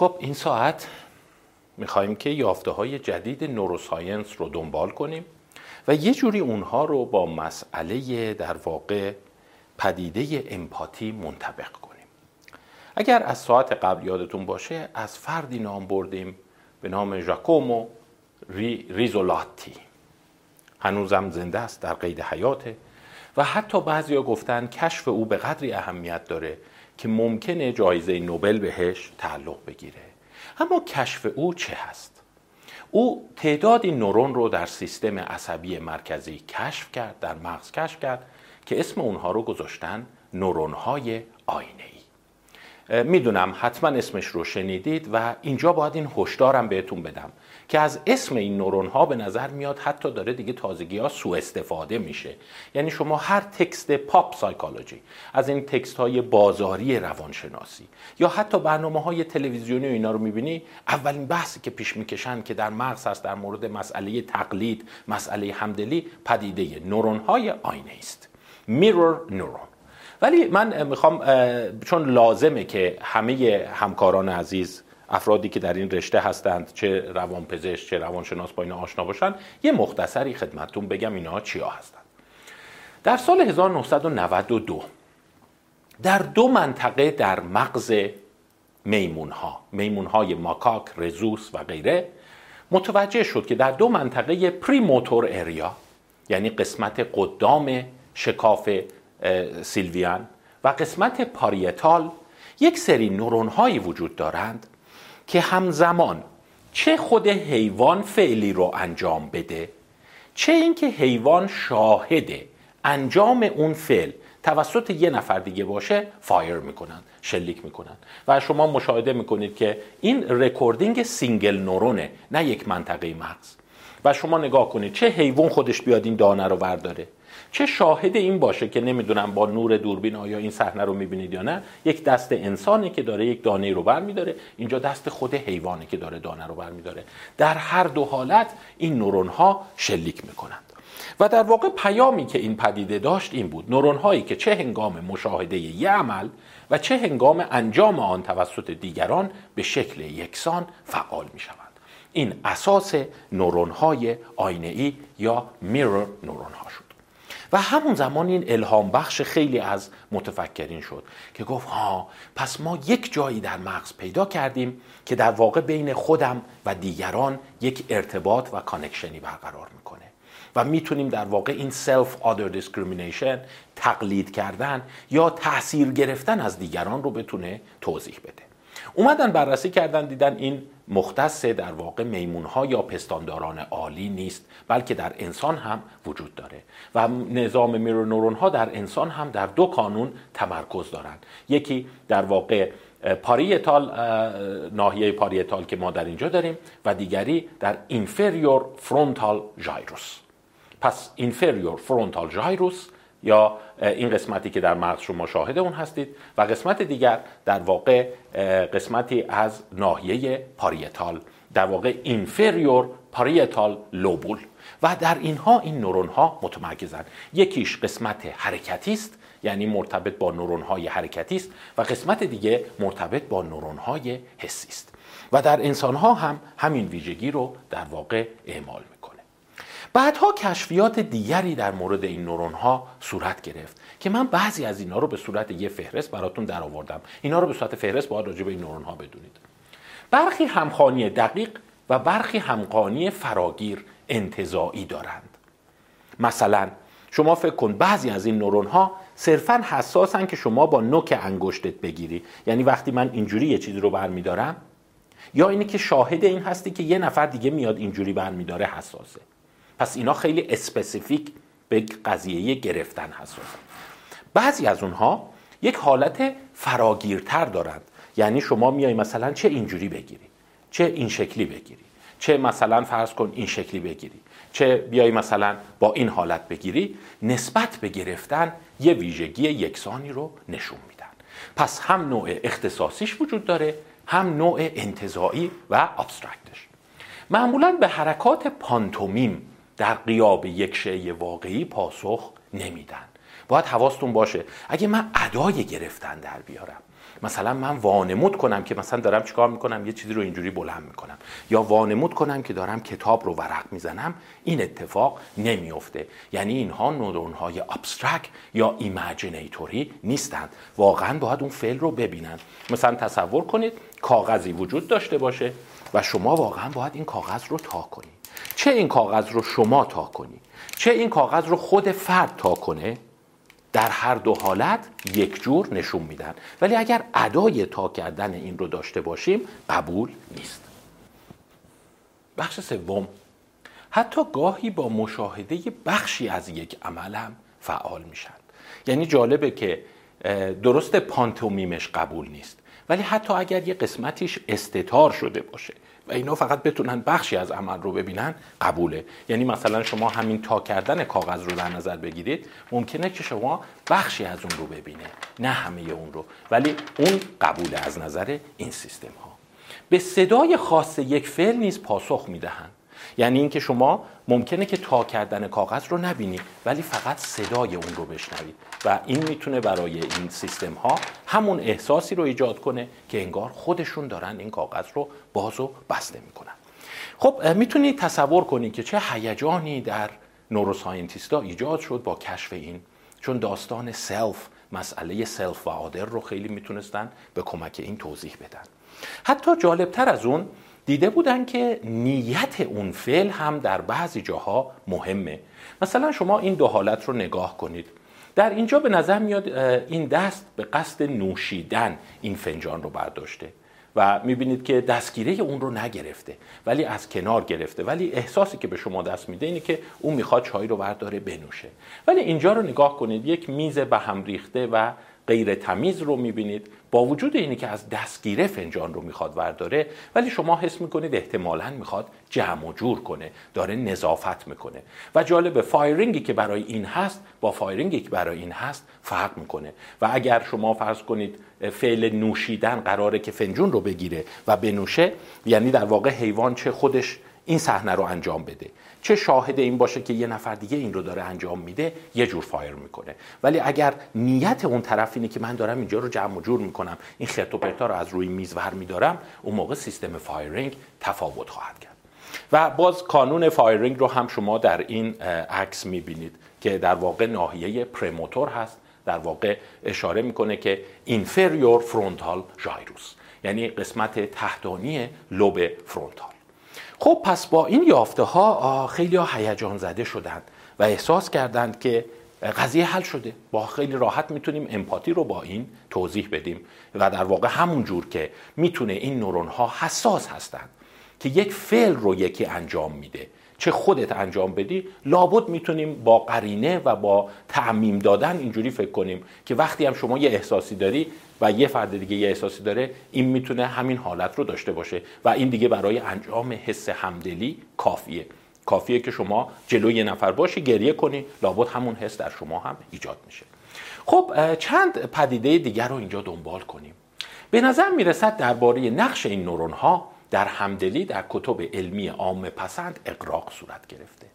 خب این ساعت می‌خوایم که یافته های جدید نوروساینس رو دنبال کنیم و یه جوری اونها رو با مسئله در واقع پدیده امپاتی منطبق کنیم. اگر از ساعت قبل یادتون باشه از فردی نام بردیم به نام ژاکومو ری، ریزولاتی. هنوزم زنده است در قید حیاته و حتی بعضیا گفتن کشف او به قدری اهمیت داره که ممکنه جایزه نوبل بهش تعلق بگیره. اما کشف او چه هست؟ او تعدادی نورون رو در سیستم عصبی مرکزی کشف کرد در مغز کشف کرد که اسم اونها رو گذاشتن نورون های آینه ای می‌دونم حتما اسمش رو شنیدید و اینجا باید این هشدارم بهتون بدم. که از اسم این نورون ها به نظر میاد حتی داره دیگه تازگی ها سوء استفاده میشه. یعنی شما هر تکست پاپ سایکولوژی از این تکست های بازاری روانشناسی یا حتی برنامه های تلویزیونی و اینا رو می‌بینی اولین بحثی که پیش می‌کشن که در مغز هست در مورد مسئله تقلید مسئله همدلی پدیده نورون های آینه است. میرور نورون ولی من می‌خوام چون لازمه که همه همکاران عزیز افرادی که در این رشته هستند چه روانپزشک چه روانشناس با اینا آشنا باشن یه مختصری خدمتتون بگم اینا چیا هستند در سال 1992 در دو منطقه در مغز میمون ها میمون های ماکاک، رزوس و غیره متوجه شد که در دو منطقه پری موتور اریا یعنی قسمت قدام شکاف سیلویان و قسمت پاریتال یک سری نورون هایی وجود دارند که همزمان چه خود حیوان فعلی رو انجام بده چه اینکه حیوان شاهد انجام اون فعل توسط یه نفر دیگه باشه fire می‌کنن شلیک می‌کنن. و شما مشاهده می‌کنید که این recording single neuron ه نه یک منطقه مغز. و شما نگاه کنید چه حیوان خودش بیاد این دانه رو ورداره. چه شاهد این باشه که نمی‌دونم با نور دوربین آیا این صحنه رو می‌بینید یا نه یک دست انسانی که داره یک دانه رو بر میداره اینجا دست خود حیوانی که داره دانه رو بر میداره در هر دو حالت این نورون ها شلیک می‌کنند. و در واقع پیامی که این پدیده داشت این بود. نورون هایی که چه هنگام مشاهده یه عمل و چه هنگام انجام آن توسط دیگران به شکل یکسان فعال می شوند این اساس نورون های آینه ای یا میرور نورون ها شد. و همون زمان این الهام بخش خیلی از متفکرین شد که گفت ها پس ما یک جایی در مغز پیدا کردیم که در واقع بین خودم و دیگران یک ارتباط و connection ی برقرار می‌کنه و می‌تونیم در واقع این self-other discrimination تقلید کردن یا تاثیر گرفتن از دیگران رو بتونه توضیح بده. اومدن بررسی کردن دیدن این مختص در واقع میمون ها یا پستانداران عالی نیست بلکه در انسان هم وجود داره و نظام mirror neuron ها در انسان هم در دو کانون تمرکز دارند. یکی در واقع parietal ناحیه parietal که ما در اینجا داریم و دیگری در inferior frontal gyrus پس inferior frontal gyrus یا این قسمتی که در مغز شما شاهد اون هستید و قسمت دیگر در واقع قسمتی از ناحیه parietal در واقع inferior parietal lobule. و در اینها این نورون ها متمرکزند یکیش قسمت حرکتی است یعنی مرتبط با نورون های حرکتی است و قسمت دیگه مرتبط با نورون های حسی است. و در انسان ها هم همین ویژگی رو در واقع اعمال می‌کنه. بعدها کشفیات دیگری در مورد این نورون ها صورت گرفت که من بعضی از اینا رو به صورت یه فهرست براتون در آوردم اینا رو به صورت فهرست باید راجع به این نورون ها بدونید. برخی همخانی دقیق و برخی همخانی فراگیر انتظاعی دارند. مثلا شما فکر کن بعضی از این نورون ها صرفا حساسن که شما با نوک انگشتت بگیری. یعنی وقتی من اینجوری یه چیزی رو برمیدارم یا اینی که شاهد این هستی که یه نفر دیگه میاد اینجوری برمیداره حساسه. پس اینا خیلی specific به قضیه گرفتن حساسن بعضی از اونها یک حالت فراگیرتر دارند. یعنی شما میای مثلا چه اینجوری بگیری؟ چه این شکلی بگیری؟ چه مثلا فرض کن این شکلی بگیری؟ چه بیای مثلا با این حالت بگیری؟ نسبت به گرفتن یه ویژگی یکسانی رو نشون میدن. پس هم نوع اختصاصیش وجود داره هم نوع انتظاعی و ابسترکتش. معمولا به حرکات پانتومیم در قیاب یک شی واقعی پاسخ نمیدن. باید حواستون باشه اگه من ادای گرفتن در بیارم مثلا من وانمود کنم که مثلا دارم چیکار می‌کنم یه چیزی رو اینجوری بلند می‌کنم یا وانمود کنم که دارم کتاب رو ورق می‌زنم این اتفاق نمیفته یعنی اینها نورون های abstract یا imaginatory نیستند. واقعا باید اون فعل رو ببینن. مثلا تصور کنید کاغذی وجود داشته باشه و شما واقعا باید این کاغذ رو تا کنید. چه این کاغذ رو شما تا کنی؟ چه این کاغذ رو خود فرد تا کنه؟ در هر دو حالت یک جور نشون میدن. ولی اگر ادای تا کردن این رو داشته باشیم قبول نیست. بخش سوم. حتی گاهی با مشاهده بخشی از یک عمل هم فعال میشن. یعنی جالبه که درست پانتومیمش قبول نیست. ولی حتی اگر یه قسمتیش استتار شده باشه و اینا فقط بتونن بخشی از عمل رو ببینن قبوله. یعنی مثلا شما همین تا کردن کاغذ رو در نظر بگیرید ممکنه که شما بخشی از اون رو ببینه نه همه اون رو. ولی اون قبوله از نظر این سیستم ها به صدای خاص یک فعل نیز پاسخ می‌دهند. یعنی اینکه شما ممکنه که تا کردن کاغذ رو نبینید ولی فقط صدای اون رو بشنوید و این می‌تونه برای این سیستم ها همون احساسی رو ایجاد کنه که انگار خودشون دارن این کاغذ رو باز و بسته می‌کنن. خب می‌تونید تصور کنید که چه هیجانی در neuroscientist ا ایجاد شد با کشف این. چون داستان self مسئله self و other رو خیلی می‌تونستن به کمک این توضیح بدن. حتی جالبتر از اون دیده بودن که نیت اون فعل هم در بعضی جاها مهمه. مثلا شما این دو حالت رو نگاه کنید. در اینجا به نظر میاد این دست به قصد نوشیدن این فنجان رو برداشته و می‌بینید که دستگیره اون رو نگرفته ولی از کنار گرفته. ولی احساسی که به شما دست میده اینه که اون می‌خواد چای رو برداره بنوشه. ولی اینجا رو نگاه کنید یک میز به هم ریخته و غیر تمیز رو می‌بینید. با وجود اینی که از دستگیره فنجان رو می‌خواد ورداره ولی شما حس می‌کنید احتمالا می‌خواد جمع و جور کنه داره نظافت می‌کنه. و جالب firing ی که برای این هست با firing ی که برای این هست فرق می‌کنه. و اگر شما فرض کنید فعل نوشیدن قراره که فنجون رو بگیره و بنوشه یعنی در واقع حیوان چه خودش این صحنه رو انجام بده. چه شاهد این باشه که یه نفر دیگه این رو داره انجام میده؟ یه جور fire می‌کنه. ولی اگر نیت اون طرف اینه که من دارم اینجا رو جمع و جور می‌کنم این خرت و پرتا رو از روی میز ور میدارم اون موقع سیستم firing تفاوت خواهد کرد. و باز کانون firing رو هم شما در این عکس می‌بینید که در واقع ناحیه premotor هست. در واقع اشاره می‌کنه که اینفریور فرونتال ژایروس یعنی قسمت تحتانی لوب فرونتال خب پس با این یافته ها خیلی ها هیجان زده شدند و احساس کردند که قضیه حل شده. با خیلی راحت می‌تونیم امپاتی رو با این توضیح بدیم و در واقع همون جور که می‌تونه این نورون ها حساس هستند که یک فعل رو یکی انجام میده. چه خودت انجام بدی لابد می‌تونیم با قرینه و با تعمیم دادن اینجوری فکر کنیم که وقتی هم شما یه احساسی داری و یه فرد دیگه یه احساسی داره این می‌تونه همین حالت رو داشته باشه و این دیگه برای انجام حس همدلی کافیه. کافیه که شما جلوی یه نفر باشی گریه کنی لابد همون حس در شما هم ایجاد میشه. خب چند پدیده دیگر رو اینجا دنبال کنیم. به نظر می‌رسد درباره نقش این نورون ها در همدلی در کتب علمی عام پسند اقراق صورت گرفته.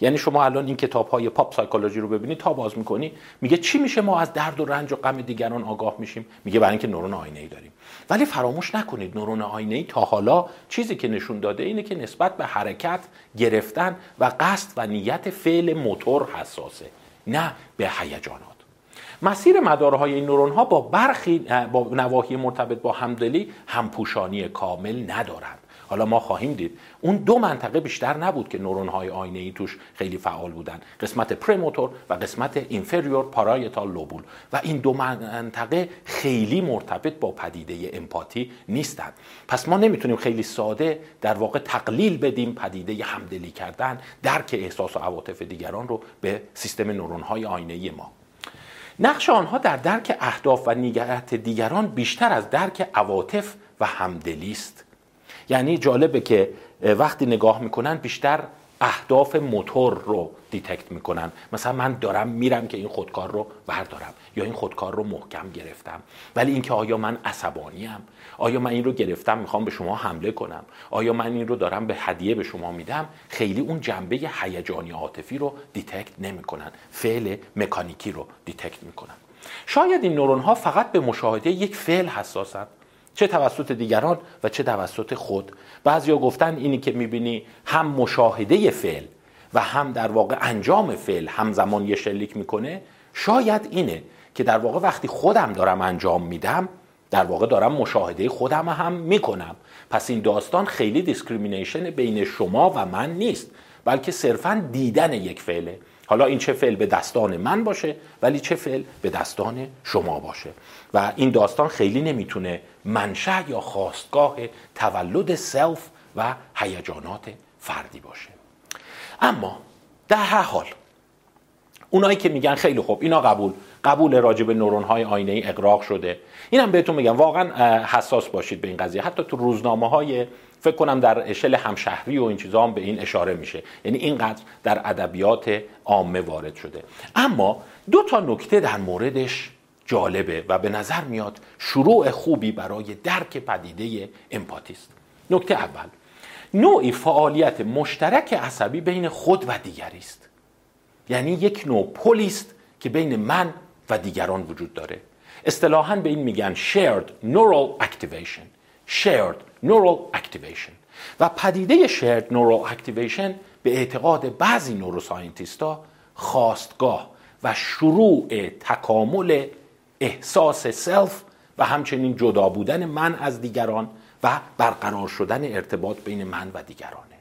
یعنی شما الان این کتاب های پاپ سایکولوژی رو ببینید تا باز می‌کنی میگه چی میشه ما از درد و رنج و غم دیگران آگاه میشیم؟ میگه برای اینکه نورون آینه ای داریم. ولی فراموش نکنید نورون آینه ای تا حالا چیزی که نشون داده اینه که نسبت به حرکت گرفتن و قصد و نیت فعل موتور حساسه نه به هیجانات. مسیر مدارهای این نورون ها با برخی با نواحی مرتبط با همدلی همپوشانی کامل ندارند. حالا ما خواهیم دید اون دو منطقه بیشتر نبود که نورون های آینه ای توش خیلی فعال بودن. قسمت پرموتور و قسمت اینفریور پارایتال لوبول. و این دو منطقه خیلی مرتبط با پدیده empathy نیستند. پس ما نمی‌تونیم خیلی ساده در واقع تقلیل بدیم پدیده همدلی کردن درک احساس و عواطف دیگران رو به سیستم نورون های آینه ای ما. نقش آنها در درک اهداف و نیت دیگران بیشتر از درک عواطف و همدلی است. یعنی جالبه که وقتی نگاه می‌کنن بیشتر اهداف موتور رو detect می‌کنن. مثلا من دارم میرم که این خودکار رو بردارم یا این خودکار رو محکم گرفتم. ولی اینکه آیا من عصبانیم؟ آیا من این رو گرفتم می‌خوام به شما حمله کنم؟ آیا من این رو دارم به هدیه به شما میدم؟ خیلی اون جنبه هیجانی عاطفی رو detect نمی‌کنن. فعل مکانیکی رو detect می‌کنن. شاید این نورون ها فقط به مشاهده یک فعل حساسند چه توسط دیگران و چه توسط خود. بعضیا گفتن اینی که می‌بینی هم مشاهده فعل و هم در واقع انجام فعل همزمان یه شلیک می‌کنه. شاید اینه که در واقع وقتی خودم دارم انجام میدم در واقع دارم مشاهده خودم هم می‌کنم. پس این داستان خیلی discrimination بین شما و من نیست بلکه صرفا دیدن یک فعله. حالا این چه فعل به دستان من باشه ولی چه فعل به دستان شما باشه. و این داستان خیلی نمی‌تونه منشأ یا خواستگاه تولد self و هیجانات فردی باشه. اما در هر حال اونایی که میگن خیلی خوب اینا قبول. قبول راجب نورون های آینه ای اقراق شده. اینم بهتون میگم واقعا حساس باشید به این قضیه. حتی تو روزنامه های فکر کنم در اشل همشهری و این چیزا هم به این اشاره میشه. یعنی اینقدر در ادبیات عامه وارد شده. اما دو تا نکته در موردش جالبه و به نظر میاد شروع خوبی برای درک پدیده امپاتیست. نکته اول نوعی فعالیت مشترک عصبی بین خود و دیگری است. یعنی یک نوع پلیست که بین من و دیگران وجود داره. اصطلاحا به این میگن shared neural activation. Shared neural activation. و پدیده shared neural activation به اعتقاد بعضی نوروساینتیستا خواستگاه و شروع تکامل احساس سلف و همچنین جدا بودن من از دیگران و برقرار شدن ارتباط بین من و دیگرانه.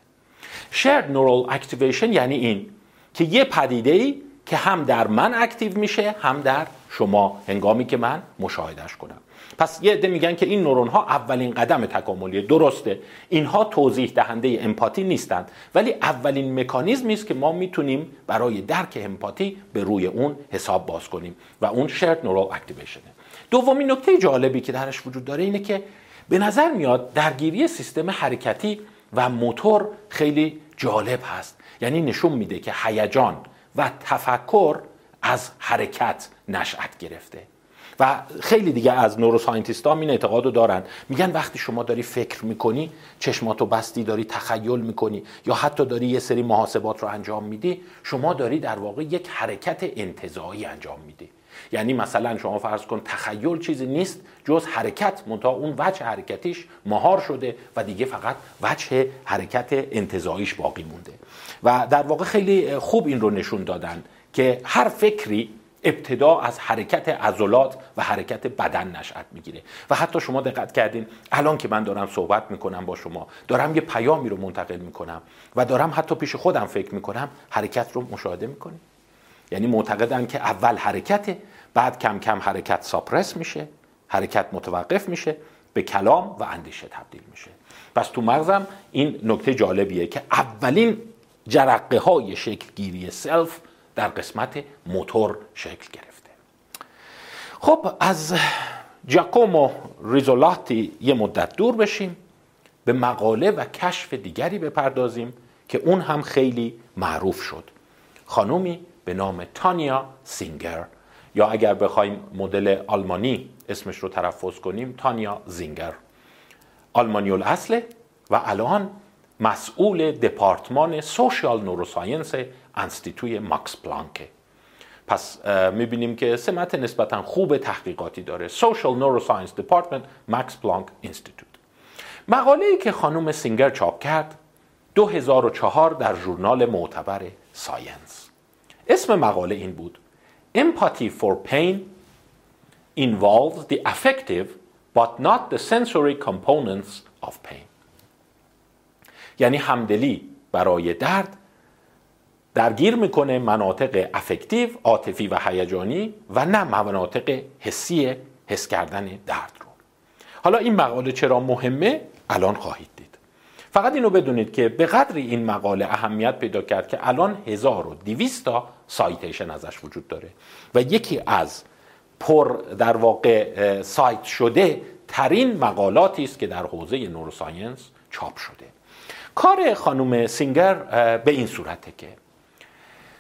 Shared neural activation یعنی این که یه پدیده ای که هم در من اکتیو میشه هم در شما هنگامی که من مشاهدهش کنم. پس یه عده میگن که این نورون ها اولین قدم تکاملی درسته. اینها توضیح دهنده امپاتی نیستند. ولی اولین مکانیزمی است که ما می‌تونیم برای درک امپاتی به روی اون حساب باز کنیم و اون شرط نورال اکتیویشنه دومین نکته جالبی که درش وجود داره اینه که به نظر میاد درگیری سیستم حرکتی و موتور خیلی جالب هست. یعنی نشون میده که هیجان و تفکر از حرکت نشأت گرفته. و خیلی دیگه از نوروساینتیست ها این اعتقاد رو دارن. میگن وقتی شما داری فکر می‌کنی چشماتو بستی داری تخیل می‌کنی یا حتی داری یه سری محاسبات رو انجام میدی شما داری در واقع یک حرکت انتظایی انجام میدی. یعنی مثلا شما فرض کن تخیل چیزی نیست جز حرکت منتها اون وجه حرکتیش مهار شده و دیگه فقط وجه حرکت انتظاییش باقی مونده. و در واقع خیلی خوب این رو نشون دادن که هر فکری ابتدا از حرکت عضلات و حرکت بدن نشأت می‌گیره. و حتی شما دقت کردین الان که من دارم صحبت می‌کنم با شما دارم یه پیامی رو منتقل می‌کنم و دارم حتی پیش خودم فکر می‌کنم حرکت رو مشاهده می‌کنیم یعنی معتقدن که اول حرکت بعد کم کم حرکت suppress میشه حرکت متوقف میشه به کلام و اندیشه تبدیل میشه. پس تو مغزم این نکته جالبیه که اولین جرقه های شکل گیری self در قسمت موتور شکل گرفته. خب از جاکومو ریزولاتی یه مدت دور بشیم به مقاله و کشف دیگری بپردازیم که اون هم خیلی معروف شد. خانومی به نام تانیا سینگر. یا اگر بخوایم مدل آلمانی اسمش رو تلفظ کنیم تانیا زینگر آلمانی الاصله و الان مسئول دپارتمان social neuroscience انستیتوی ماکس پلانکه پس می‌بینیم که سمت نسبتا خوب تحقیقاتی داره Social Neuroscience Department ماکس پلانک Institute مقاله ای که خانم سینگر چاپ کرد 2004 در ژورنال معتبر ساینس. اسم مقاله این بود Empathy for pain involves the affective but not the sensory components of pain. یعنی همدلی برای درد درگیر می‌کنه مناطق affective عاطفی و هیجانی و نه مناطق حسی حس کردن درد رو. حالا این مقاله چرا مهمه؟ الان خواهید دید. فقط اینو بدونید که به قدری این مقاله اهمیت پیدا کرد که الان 1200 تا citation ازش وجود داره و یکی از پر در واقع cite شده ترین مقالاتی است که در حوزه neuroscience چاپ شده. کار خانم سینگر به این صورته که.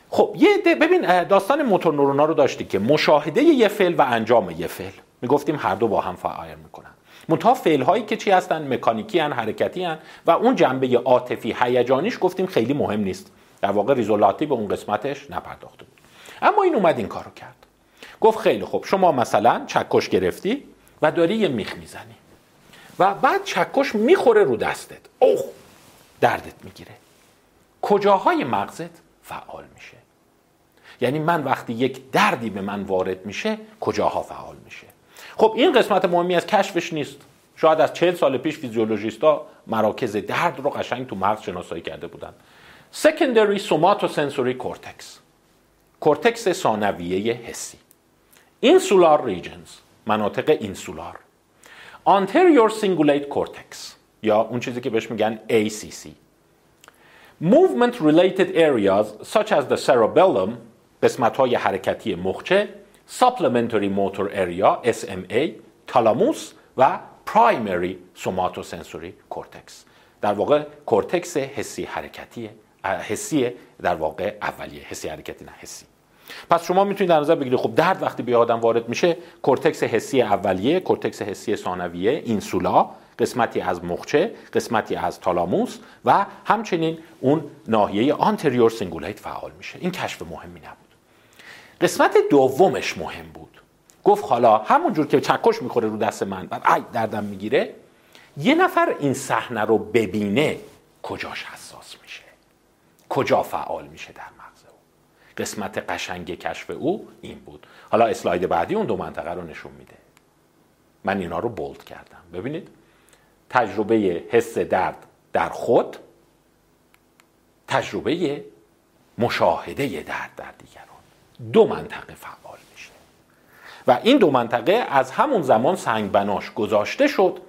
خب یه ببین داستان motor neuron ا رو داشتی که مشاهده یه فعل و انجام یه فعل. می‌گفتیم هر دو با هم فعال می‌کنن. منتها فعل هایی که چی هستن؟ مکانیکی هن حرکتی هن و اون جنبه عاطفی هیجانیش گفتیم خیلی مهم نیست. در واقع ریزولاتی به اون قسمتش نپرداخته بود. اما این اومد این کارو کرد. گفت خیلی خوب شما مثلا چکش گرفتی و داری یه میخ می‌زنی و بعد چکش می‌خوره رو دستت. اوه! دردت می‌گیره. کجاهای مغزت فعال میشه. یعنی من وقتی یک دردی به من وارد میشه کجاها فعال میشه. خب این قسمت مهمی از کشفش نیست. شاید از چهل سال پیش فیزیولوژیستا مراکز درد رو قشنگ تو مغز شناسایی کرده بودن. Secondary somatosensory cortex. کورتکس ثانویه حسی. Insular regions. مناطق اینسولار anterior cingulate cortex. یا اون چیزی که بهش میگن ACC movement related areas such as the cerebellum قسمت های حرکتی مخچه supplementary motor area SMA تالاموس و primary somatosensory cortex. در واقع کورتکس حسی حرکتی حسی در واقع اولیه حسی حرکتی نه حسی. پس شما می‌تونید در نظر بگیرید خب درد وقتی به آدم وارد میشه کورتکس حسی اولیه کورتکس حسی ثانویه insula. قسمتی از مخچه قسمتی از تالاموس و همچنین اون ناحیه anterior cingulate فعال میشه. این کشف مهمی نبود. قسمت دومش مهم بود. گفت حالا همونجور که چکش می‌خوره رو دست من و ای دردم می‌گیره یه نفر این صحنه رو ببینه کجاش حساس میشه؟ کجا فعال میشه در مغز او؟ قسمت قشنگ کشف او این بود. حالا اسلاید بعدی اون دو منطقه رو نشون میده. من اینا رو بولد کردم. ببینید؟ تجربه حس درد در خود تجربه مشاهده درد در دیگران. دو منطقه فعال میشه. و این دو منطقه از همون زمان سنگ بناش گذاشته شد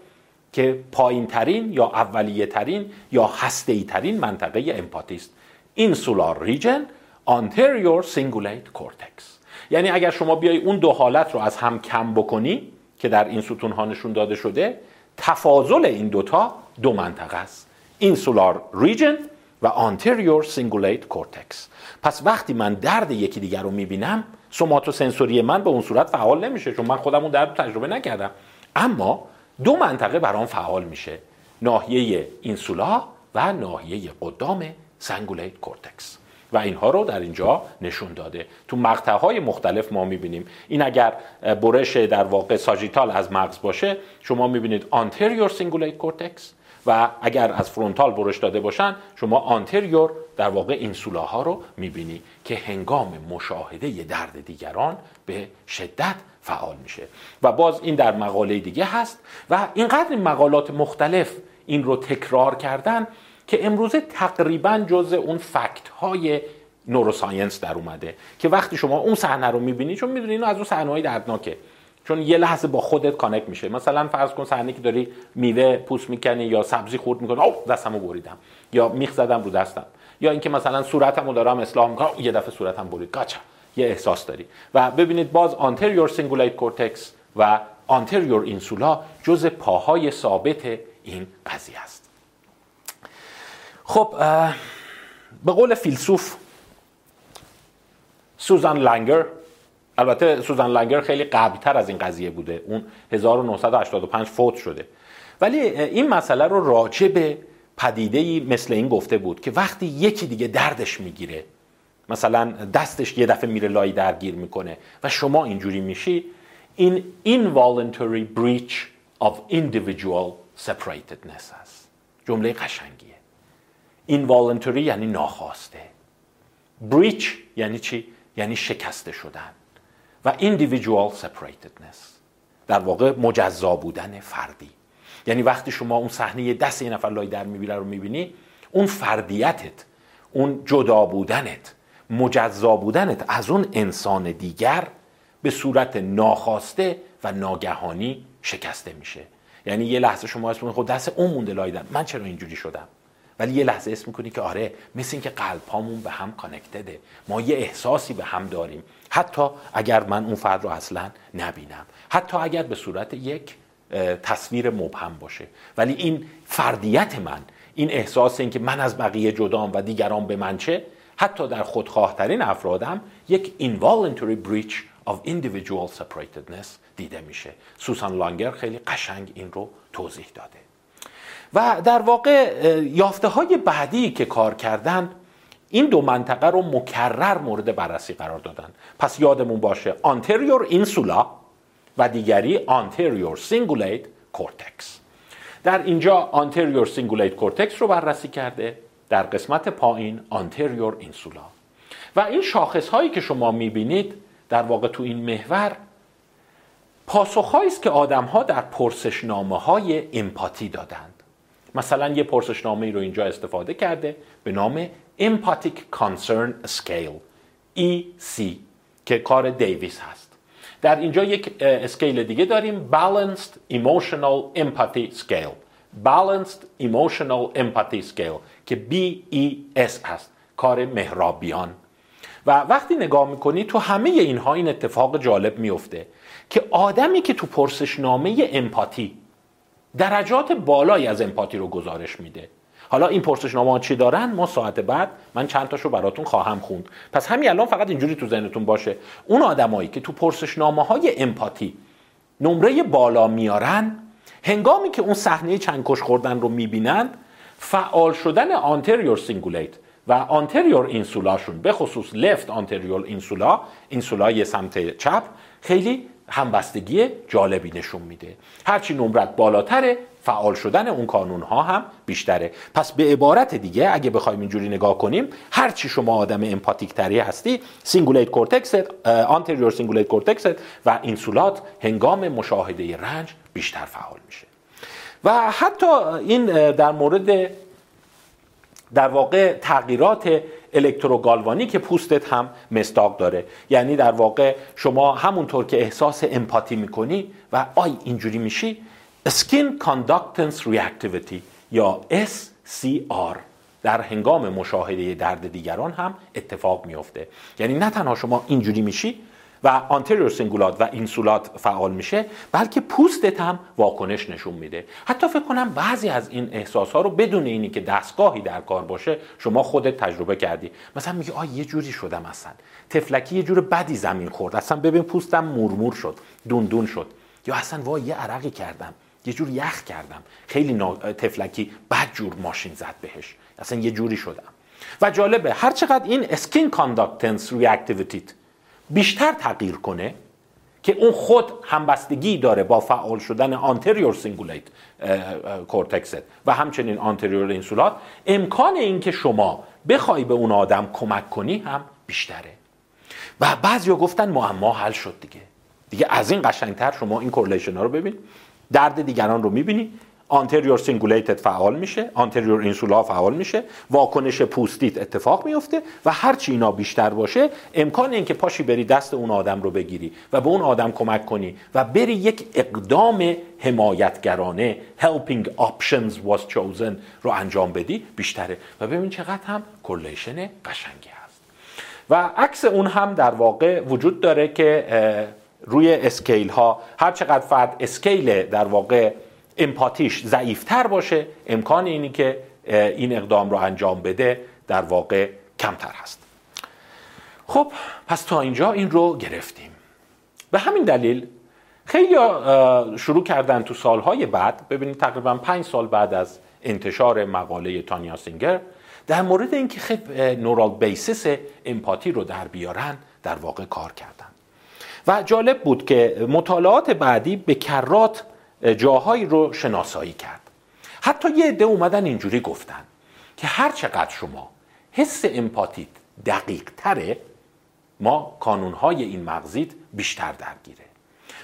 که پایین ترین یا اولیه ترین یا هسته ترین منطقه امپاتی است اینسولار ریجن anterior cingulate cortex یعنی اگر شما بیای اون دو حالت رو از هم کم بکنی که در این ستون ها نشون داده شده تفاضل این دوتا دو منطقه است. اینسولار ریجن و anterior cingulate cortex پس وقتی من درد یکی دیگر رو می‌بینم سوماتو سنسوری من به اون صورت فعال نمیشه چون من خودم اون درد تجربه نکردم. اما دو منطقه برام فعال میشه. ناحیه اینسولا و ناحیه قدام cingulate cortex. و اینها رو در اینجا نشون داده. تو مقطع های مختلف ما می‌بینیم. این اگر برش در واقع sagittal از مغز باشه شما می‌بینید anterior cingulate cortex و اگر از frontal برش داده باشن شما anterior در واقع insula ها رو می‌بینی که هنگام مشاهده درد دیگران به شدت فعال میشه. و باز این در مقاله دیگه هست و اینقدر مقالات مختلف این رو تکرار کردن که امروزه تقریبا جز اون fact های neuroscience در اومده که وقتی شما اون صحنه رو می‌بینی چون می‌دونی اینو از اون صحنه های دردناکه. چون یه لحظه با خودت connect میشه. مثلا فرض کن صحنه که داری میوه پوست می‌کنی یا سبزی خورد می‌کنی او دستمو بریدم. یا میخ زدم رو دستم. یا اینکه مثلا صورتمو دارم اصلاح می‌کنم یه دفعه صورتم برید. گاچا. یه احساس داری. و ببینید باز anterior cingulate cortex و آنتریور اینسولا جز پاهای ثابت این قضیه است. خب به قول فیلسوف سوزان لنگر البته سوزان لنگر خیلی قبلتر از این قضیه بوده. اون 1985 فوت شده. ولی این مسئله رو راجع به پدیده مثل این گفته بود که وقتی یکی دیگه دردش می‌گیره مثلا دستش یه دفعه میره لای درگیر می‌کنه و شما اینجوری میشی این involuntary breach of individual separatedness هست. جمله قشنگیه. Involuntary یعنی ناخواسته. Breach یعنی چی؟ یعنی شکسته شدن. و individual separatedness. در واقع مجزا بودن فردی. یعنی وقتی شما اون صحنه دست یه نفر لای در می‌بینه رو می‌بینی اون فردیتت اون جدا بودنت مجزا بودنت از اون انسان دیگر به صورت ناخواسته و ناگهانی شکسته میشه. یعنی یه لحظه شما اسم خود دست اون مونده لای در. من چرا اینجوری شدم؟ ولی یه لحظه اسم می‌کنی که آره مثل اینکه قلب هامون به هم کانکتده ما یه احساسی به هم داریم. حتی اگر من اون فرد رو اصلا نبینم. حتی اگر به صورت یک تصویر مبهم باشه. ولی این فردیت من این احساس این که من از بقیه جدام و دیگران به من چه حتی در خودخواهترین افرادم یک involuntary breach of individual separatedness دیده میشه. سوسان لانگر خیلی قشنگ این رو توضیح داده. و در واقع یافته های بعدی که کار کردن این دو منطقه رو مکرر مورد بررسی قرار دادن. پس یادمون باشه anterior insula و دیگری anterior cingulate cortex. در اینجا anterior cingulate cortex رو بررسی کرده در قسمت پایین anterior insula. و این شاخص هایی که شما می‌بینید در واقع تو این محور پاسخهایی است که آدم ها در پرسشنامه های امپاتی دادند. مثلا یه پرسشنامه ای رو اینجا استفاده کرده به نام Empathic Concern Scale EC که کار دیویس هست. در اینجا یک اسکیل دیگه داریم Balanced Emotional Empathy Scale. Balanced Emotional Empathy Scale که BES هست کار مهرابیان. و وقتی نگاه می‌کنی تو همه اینها این اتفاق جالب میفته که آدمی که تو پرسشنامه امپاتی درجات بالایی از امپاتی رو گزارش میده. حالا این پرسشنامه چی دارن؟ ما ساعت بعد من چند تاشو براتون خواهم خوند. پس همین الان فقط اینجوری تو ذهنتون باشه. اون آدمایی که تو پرسشنامه های empathy نمره بالا میارن هنگامی که اون صحنه چکش خوردن رو می‌بینن فعال شدن anterior cingulate و anterior insula شون به خصوص left anterior insula insula ی سمت چپ خیلی همبستگی جالبی نشون میده. هرچی نمرت بالاتره فعال شدن اون کانون ها هم بیشتره. پس به عبارت دیگه اگه بخوایم اینجوری نگاه کنیم هرچی شما آدم empathic تری هستی cingulate cortex anterior cingulate cortex و insula ت هنگام مشاهده رنج بیشتر فعال میشه. و حتی این در مورد در واقع تغییرات الکتروگالوانی که پوستت هم مصداق داره. یعنی در واقع شما همونطور که احساس empathy می‌کنی و آی اینجوری میشی Skin Conductance Reactivity یا SCR در هنگام مشاهده درد دیگران هم اتفاق میفته یعنی نه تنها شما اینجوری میشی و anterior cingulate و insula ت فعال میشه بلکه پوستت هم واکنش نشون میده. حتی فکر کنم بعضی از این احساس ها رو بدون اینی که دستگاهی در کار باشه شما خودت تجربه کردی. مثلا میگه آ یه جوری شدم اصلا. طفلکی یه جور بدی زمین خورد. اصلا ببین پوستم مورمور شد دون دون شد. یا اصلا وای یه عرقی کردم. یه جور یخ کردم. خیلی طفلکی بد جور ماشین زد بهش. اصلا یه جوری شدم. و جالبه هر چقدر این skin conductance reactivity بیشتر تغییر کنه که اون خود همبستگی داره با فعال شدن anterior cingulate cortex ت و همچنین anterior insula ت امکان اینکه شما بخوای به اون آدم کمک کنی هم بیشتره. و بعضیا گفتن معما حل شد دیگه. دیگه از این قشنگتر شما این correlation ها رو ببین. درد دیگران رو می‌بینی. anterior cingulate ت فعال میشه anterior insula فعال میشه واکنش پوستیت اتفاق میفته و هرچی اینا بیشتر باشه امکان اینکه پاشی بری دست اون آدم رو بگیری و به اون آدم کمک کنی و بری یک اقدام حمایتگرانه helping options was chosen رو انجام بدی بیشتره. و ببین چقدر هم correlation قشنگی هست. و عکس اون هم در واقع وجود داره که روی scale ها هر چقدر فرد scale در واقع empathy ش ضعیفتر باشه امکان اینی که این اقدام رو انجام بده در واقع کمتر هست. خب پس تا اینجا این رو گرفتیم. به همین دلیل خیلی شروع کردن تو سالهای بعد ببینید تقریبا پنج سال بعد از انتشار مقاله تانیا سینگر در مورد اینکه خب neural basis امپاتی رو در بیارن در واقع کار کردن. و جالب بود که مطالعات بعدی به کرات جاهایی رو شناسایی کرد. حتی یه عده اومدن اینجوری گفتن که هر چقدر شما حس امپاتیت دقیق تره ما کانونهای این مغزیت بیشتر درگیره.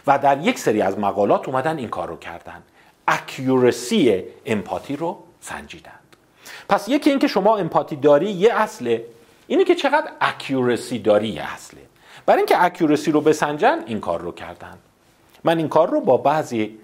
و در یک سری از مقالات اومدن این کار رو کردن. اکیورسی امپاتی رو سنجیدند. پس یکی اینکه شما امپاتی داری یه اصله. اینه که چقدر اکیورسی داری یه اصله. برای اینکه اکیورسی رو بسنجن این کار رو کردن. من این کار رو با بعضی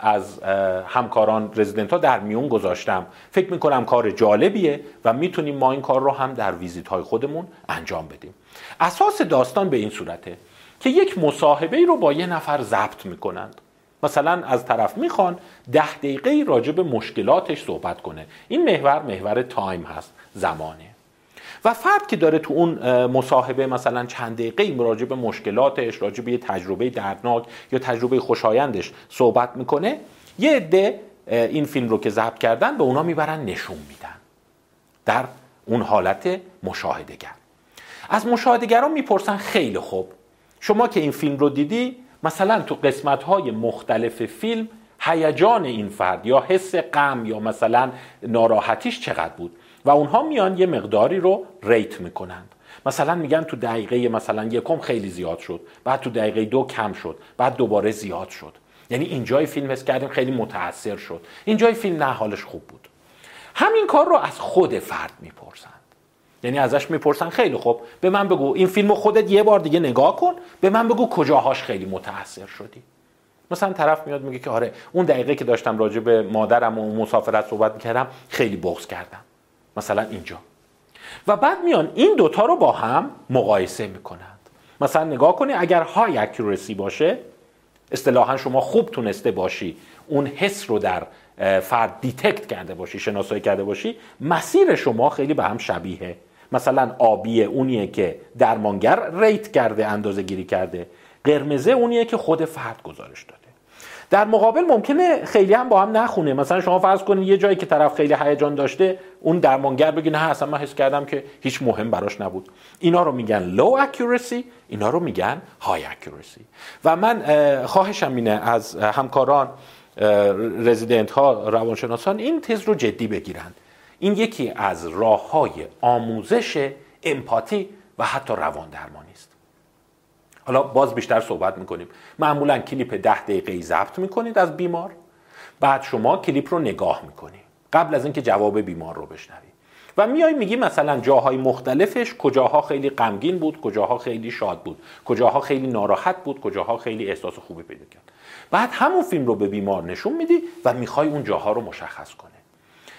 از همکاران رزیدنت ها در میون گذاشتم. فکر می‌کنم کار جالبیه و می‌تونیم ما این کار رو هم در ویزیت های خودمون انجام بدیم. اساس داستان به این صورته که یک مصاحبه رو با یه نفر ضبط می‌کنند. مثلا از طرف می‌خوان ده دقیقه راجع به مشکلاتش صحبت کنه. این محور محور تایم هست زمانه. و فرد که داره تو اون مصاحبه مثلا چند دقیقه راجع به مشکلاتش راجع به یه تجربه دردناک یا تجربه خوشایندش صحبت می‌کنه یه عده این فیلم رو که ضبط کردن به اونا می‌برن نشون میدن در اون حالت مشاهدگر از مشاهدگران می‌پرسن خیلی خوب شما که این فیلم رو دیدی مثلا تو قسمت های مختلف فیلم هیجان این فرد یا حس غم یا مثلا ناراحتیش چقدر بود؟ و اونها میان یه مقداری رو ریت می‌کنند. مثلا میگن تو دقیقه مثلا یکم خیلی زیاد شد بعد تو دقیقه دو کم شد بعد دوباره زیاد شد. یعنی اینجای فیلم حس کردیم خیلی متاثر شد. اینجای فیلم نه حالش خوب بود. همین کار رو از خود فرد می‌پرسند. یعنی ازش می‌پرسن خیلی خوب به من بگو این فیلم خودت یه بار دیگه نگاه کن به من بگو کجاهاش خیلی متاثر شدی. مثلا طرف میاد میگه که آره اون دقیقه که داشتم راجع به مادرم و مسافرت صحبت می‌کردم خیلی بغض کردم. مثلا اینجا. و بعد میان این دوتا رو با هم مقایسه می‌کنند. مثلا نگاه کنی اگر high accuracy باشه اصطلاحا شما خوب تونسته باشی اون حس رو در فرد detect کرده باشی شناسایی کرده باشی مسیر شما خیلی به هم شبیه مثلا آبی اونیه که درمانگر ریت کرده اندازه گیری کرده. قرمزه اونیه که خود فرد گزارش داده. در مقابل ممکنه خیلی هم با هم نخونه. مثلا شما فرض کنید یه جایی که طرف خیلی هیجان داشته اون درمانگر بگه نه اصلا من حس کردم که هیچ مهم براش نبود. اینا رو میگن low accuracy اینا رو میگن high accuracy. و من خواهشم اینه از همکاران رزیدنت ها روانشناسان این تز رو جدی بگیرند این یکی از راه های آموزش امپاتی و حتی روان درمانی. حالا باز بیشتر صحبت می‌کنیم. معمولا کلیپ ده دقیقه ای ضبط می‌کنید از بیمار. بعد شما کلیپ رو نگاه می‌کنید. قبل از اینکه جواب بیمار رو بشنوید. و میای میگی مثلا جاهای مختلفش کجاها خیلی غمگین بود کجاها خیلی شاد بود کجاها خیلی ناراحت بود کجاها خیلی احساس خوبی پیدا کرد. بعد همون فیلم رو به بیمار نشون میدی و می‌خوای اون جاها رو مشخص کنه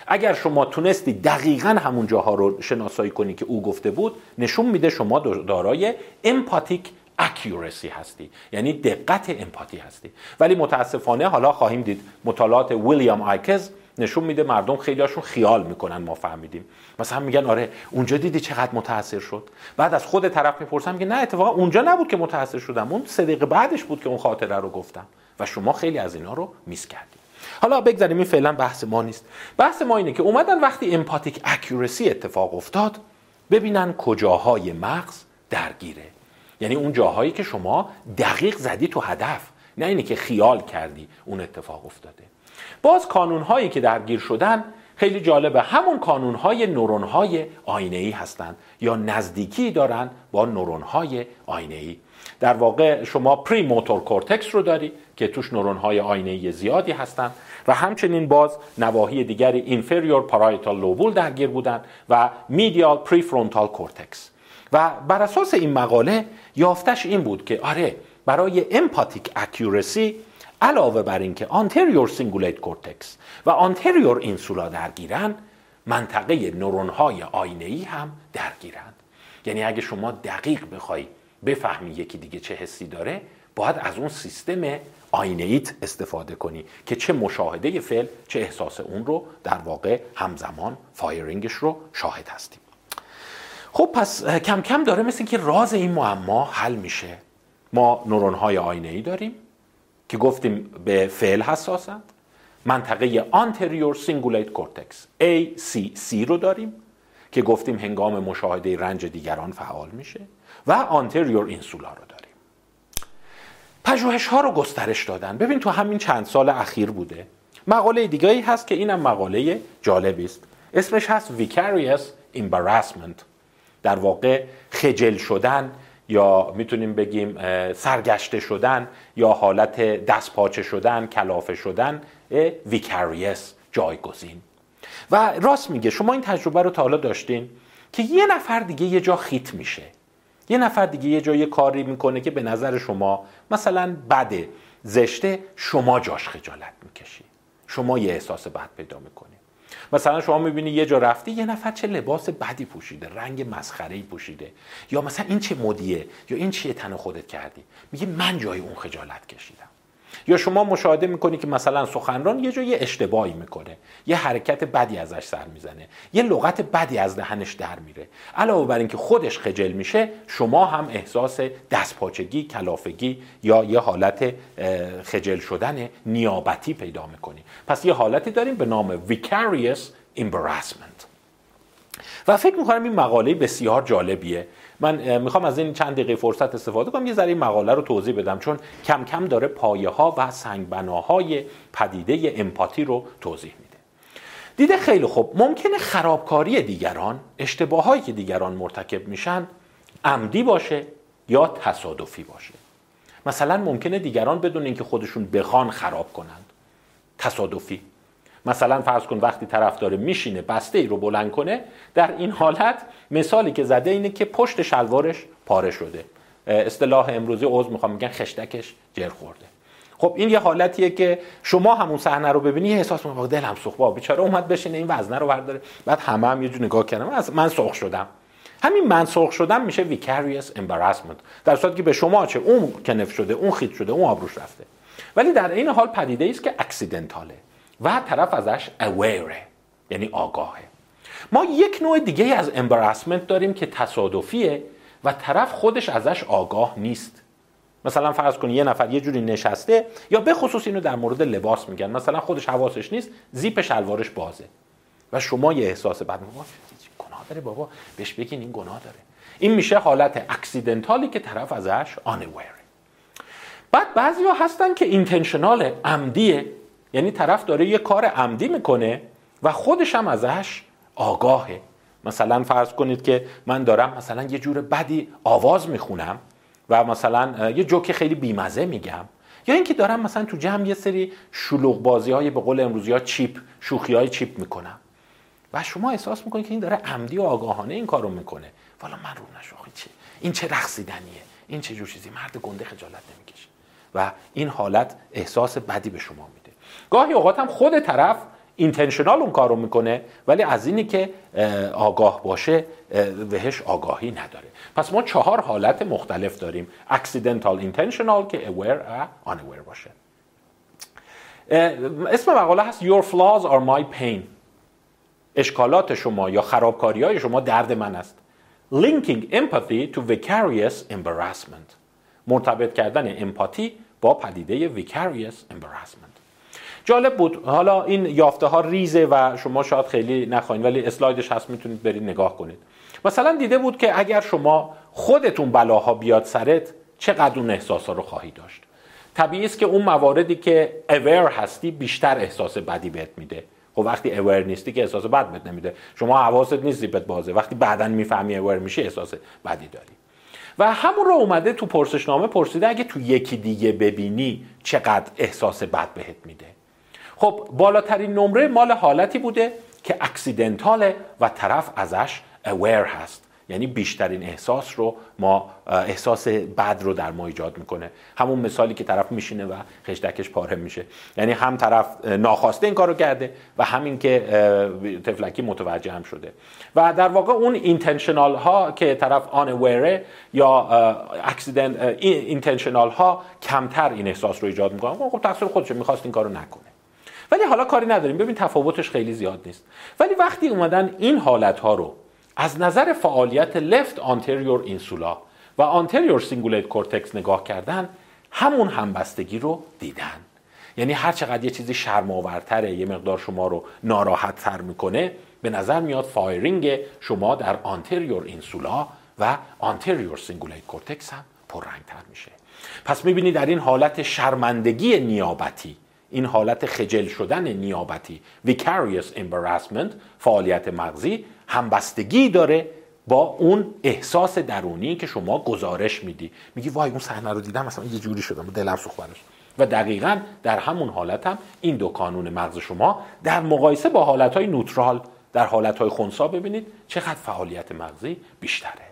اگر شما تونستی دقیقا همون جاها رو شناسایی کنی که او گفته بود نشون میده شما دارای امپاتیک اکیورسی هستی. یعنی دقت امپاتی هستی. ولی متاسفانه حالا خواهیم دید مطالعات ویلیام آیکز نشون میده مردم خیلیاشون خیال می‌کنن ما فهمیدیم. مثلا میگن آره اونجا دیدی چقدر متاثر شد؟ بعد از خود طرف می‌پرسم که نه اتفاقا اونجا نبود که متاثر شدم. اون دقیقه بعدش بود که اون خاطره رو گفتم. و شما خیلی از اینا رو میس کردید. حالا بگذاریم این فعلا بحث ما نیست. بحث ما اینه که اومدن وقتی امپاتیک اکورسی اتفاق افتاد ببینن کجاهای مغز درگیره. یعنی اون جاهایی که شما دقیق زدی تو هدف نه اینه که خیال کردی اون اتفاق افتاده. باز کانونهایی که درگیر شدن خیلی جالبه. همون کانونهای نورونهای آینه هستند یا نزدیکی دارن با نورونهای آینه در واقع شما premotor cortex رو داری که توش نورونهای آینه زیادی هستند و همچنین باز نواحی دیگری inferior parietal lobule درگیر بودند و medial prefrontal cortex و بر اساس این مقاله یافتش این بود که آره برای empathic accuracy علاوه بر اینکه anterior cingulate cortex و anterior insula درگیرن منطقه نورون های آینه ای هم درگیرند یعنی اگه شما دقیق بخوای بفهمی یکی دیگه چه حسی داره باید از اون سیستم آینه ایت استفاده کنی که چه مشاهده فعل چه احساس اون رو در واقع همزمان firing ش رو شاهد هستیم. خب پس کم کم داره مثل که راز این معما حل میشه. ما نورون های آینه ای داریم که گفتیم به فعل حساسند. منطقه anterior cingulate cortex ACC رو داریم که گفتیم هنگام مشاهده رنج دیگران فعال میشه و آنتریور اینسولا رو داریم. پژوهش ها رو گسترش دادن. ببین تو همین چند سال اخیر بوده. مقاله دیگه هست که اینم مقاله جالبی است. اسمش هست Vicarious Embarrassment. در واقع خجل شدن یا می‌تونیم بگیم سرگشته شدن یا حالت دستپاچه شدن کلافه شدن ویکاریس جایگزین. و راست میگه شما این تجربه رو تا حالا داشتین که یه نفر دیگه یه جا خیت میشه. یه نفر دیگه یه جا یه کاری می‌کنه که به نظر شما مثلا بده زشته شما جاش خجالت می‌کشی. شما یه احساس بد پیدا می‌کنی. مثلا شما می‌بینی یه جا رفتی یه نفر چه لباس بدی پوشیده رنگ مسخره ای پوشیده. یا مثلا این چه مدیه؟ یا این چیه تن خودت کردی؟ میگه من جای اون خجالت کشیدم. یا شما مشاهده می‌کنی که مثلا سخنران یه جایی اشتباهی می‌کنه یه حرکت بدی ازش سر می‌زنه یه لغت بدی از دهنش در میره. علاوه بر اینکه خودش خجل میشه شما هم احساس دستپاچگی کلافگی یا یه حالت خجل شدن نیابتی پیدا می‌کنی. پس یه حالتی داریم به نام vicarious embarrassment. و فکر می‌کنم این مقاله بسیار جالبیه. من می‌خوام از این چند دقیقه فرصت استفاده کنم. یه ذره مقاله رو توضیح بدم چون کم کم داره پایه ها و سنگبناهای پدیده امپاتی رو توضیح میده. دیده خیلی خوب. ممکنه خرابکاری دیگران اشتباهایی که دیگران مرتکب میشن عمدی باشه یا تصادفی باشه. مثلا ممکنه دیگران بدون اینکه خودشون بخوان خراب کنند. تصادفی. مثلا فرض کن وقتی طرف داره میشینه بسته ای رو بلند کنه در این حالت مثالی که زده اینه که پشت شلوارش پاره شده. اصطلاح امروزی عضو می‌خوام میگن خشتکش جر خورده. خب این یه حالتیه که شما همون صحنه رو ببینی احساس می‌کنی دلم سوخت با بیچاره اومد بشینه این وزنه رو برداره. بعد همه هم یه جور نگاه کردم من سرخ شدم. همین من سرخ شدم میشه vicarious embarrassment. در صورتی که به شما چه؟ اون کنف شده اون خیت شده اون آبروش رفته. ولی در این حال پدیده است که اکسیدنتاله و طرف ازش اویره یعنی آگاهه. ما یک نوع دیگه از امبراسمنت داریم که تصادفیه و طرف خودش ازش آگاه نیست. مثلا فرض کن یه نفر یه جوری نشسته یا به خصوص اینو در مورد لباس میگن. مثلا خودش حواسش نیست زیپ شلوارش بازه. و شما یه احساس بد میگه گناه داره بابا. بهش بگین این گناه داره. این میشه حالت اکسیدنتالی که طرف ازش آنویره بعد بعضی ها هستن که اینتنشنال عمدیه یعنی طرف داره یه کار عمدی می‌کنه و خودش هم ازش آگاهه. مثلا فرض کنید که من دارم مثلا یه جور بدی آواز می‌خونم و مثلا یه جوک خیلی بیمزه میگم. یا اینکه دارم مثلا تو جمع یه سری شلوغ بازی های به قول امروزی ها چیپ شوخی های چیپ می‌کنم. و شما احساس می‌کنید که این داره عمدی و آگاهانه این کارو می‌کنه. والا من رو نشوخی چه این چه رقصیدنیه؟ این چه جور چیزی؟ مرد گنده خجالت نمی‌کشه. و این حالت احساس بدی به شما میده. گاهی اوقات هم خود طرف intentional اون کارو می‌کنه ولی از اینی که آگاه باشه بهش آگاهی نداره. پس ما چهار حالت مختلف داریم. accidental intentional که aware و unaware باشه. اسم مقاله هست Your flaws are my pain. اشکالات شما یا خرابکاری های شما درد من است. Linking empathy to vicarious embarrassment. مرتبط کردن امپاتی با پدیده vicarious embarrassment. جالب بود. حالا این یافته ها ریزه و شما شاید خیلی نخواین ولی اسلایدش هست می‌تونید برید نگاه کنید. مثلا دیده بود که اگر شما خودتون بلاها بیاد سرت چقدر اون احساس ها رو خواهی داشت؟ طبیعی است که اون مواردی که اویر هستی بیشتر احساس بدی بهت میده. خب وقتی اویر نیستی که احساس بد بهت نمیده. شما حواست نیست زیپت بازه. وقتی بعدا می‌فهمی اویر میشی احساس بدی داری. و همون رو اومده تو پرسشنامه پرسیده اگه تو یکی دیگه ببینی چقدر احساس بد بهت میده؟ خب بالاترین نمره مال حالتی بوده که اکسیدنتاله و طرف ازش اویر هست. یعنی بیشترین احساس رو ما احساس بد رو در ما ایجاد می‌کنه. همون مثالی که طرف میشینه و خشتکش پاره میشه. یعنی هم طرف ناخواسته این کارو کرده و همین که تفلکی متوجه هم شده. و در واقع اون اینتنشنال ها که طرف آن یا اکسیدنت اینتنشنال ها کمتر این احساس رو ایجاد می‌کنه. خب تقصیر خودشه می‌خواست این کارو نکنه. ولی حالا کاری نداریم. ببین تفاوتش خیلی زیاد نیست. ولی وقتی اومدن این حالت ها رو از نظر فعالیت لفت آنتریور اینسولا و anterior cingulate cortex نگاه کردن همون همبستگی رو دیدن. یعنی هر چقدر یه چیزی شرماورتره یه مقدار شما رو ناراحت تر می‌کنه به نظر میاد firing شما در anterior insula و anterior cingulate cortex هم پررنگتر میشه. پس می‌بینی در این حالت شرمندگی نیابتی این حالت خجل شدن نیابتی vicarious embarrassment فعالیت مغزی همبستگی داره با اون احساس درونی که شما گزارش میدی. میگی وای اون صحنه رو دیدم مثلا یه جوری شدم دلم سوخت و دقیقا در همون حالت هم این دو کانون مغز شما در مقایسه با حالت نوترال در حالت های خونسا ببینید چقدر فعالیت مغزی بیشتره.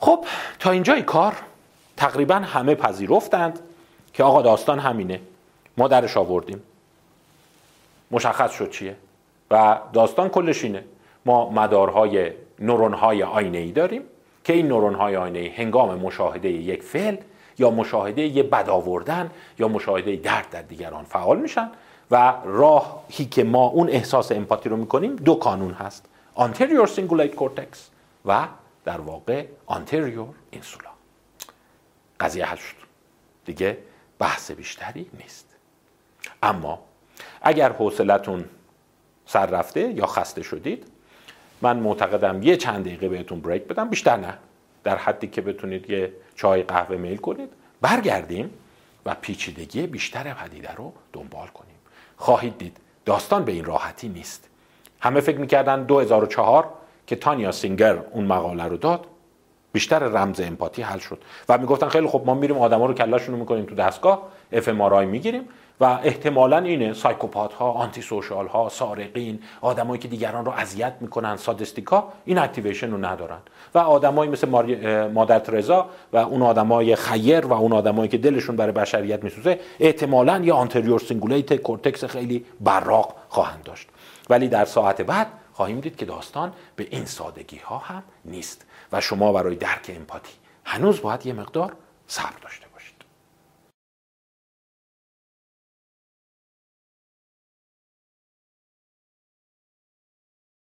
خب تا اینجای کار تقریبا همه پذیرفتند که آقا داستان همینه. ما درش آوردیم. مشخص شد چیه؟ و داستان کلش اینه. ما مدارهای نورونهای آینه ای داریم که این نورونهای آینه ای هنگام مشاهده یک فعل یا مشاهده یه بد آوردن یا مشاهده درد در دیگران فعال میشن و راهی که ما اون احساس امپاتی رو می‌کنیم دو کانون هست anterior cingulate cortex و در واقع anterior insula. قضیه حل شد. دیگه بحث بیشتری نیست. اما اگر حوصلتون سر رفته یا خسته شدید من معتقدم یه چند دقیقه بهتون بریک بدم بیشتر نه. در حدی که بتونید یه چای قهوه میل کنید برگردیم و پیچیدگی بیشتر پدیده رو دنبال کنیم. خواهید دید داستان به این راحتی نیست. همه فکر می‌کردن 2004 که تانیا سینگر اون مقاله رو داد بیشتر رمز empathy حل شد. و می‌گفتن خیلی خب ما میریم آدما رو کله‌شون رو می‌کنیم تو دستگاه fMRI می‌گیریم. و احتمالا اینه psychopath ها antisocial ها سارقین آدمایی که دیگران رو اذیت می‌کنن sadistic ا این activation رو ندارن. و آدمایی مثل مادر ترزا و اون آدمای خیر و اون آدمایی که دلشون برای بشریت میسوزه احتمالا یه anterior cingulate cortex خیلی براق خواهند داشت. ولی در ساعت بعد خواهیم دید که داستان به این سادگی ها هم نیست و شما برای درک امپاتی هنوز باید یه مقدار صبر داشته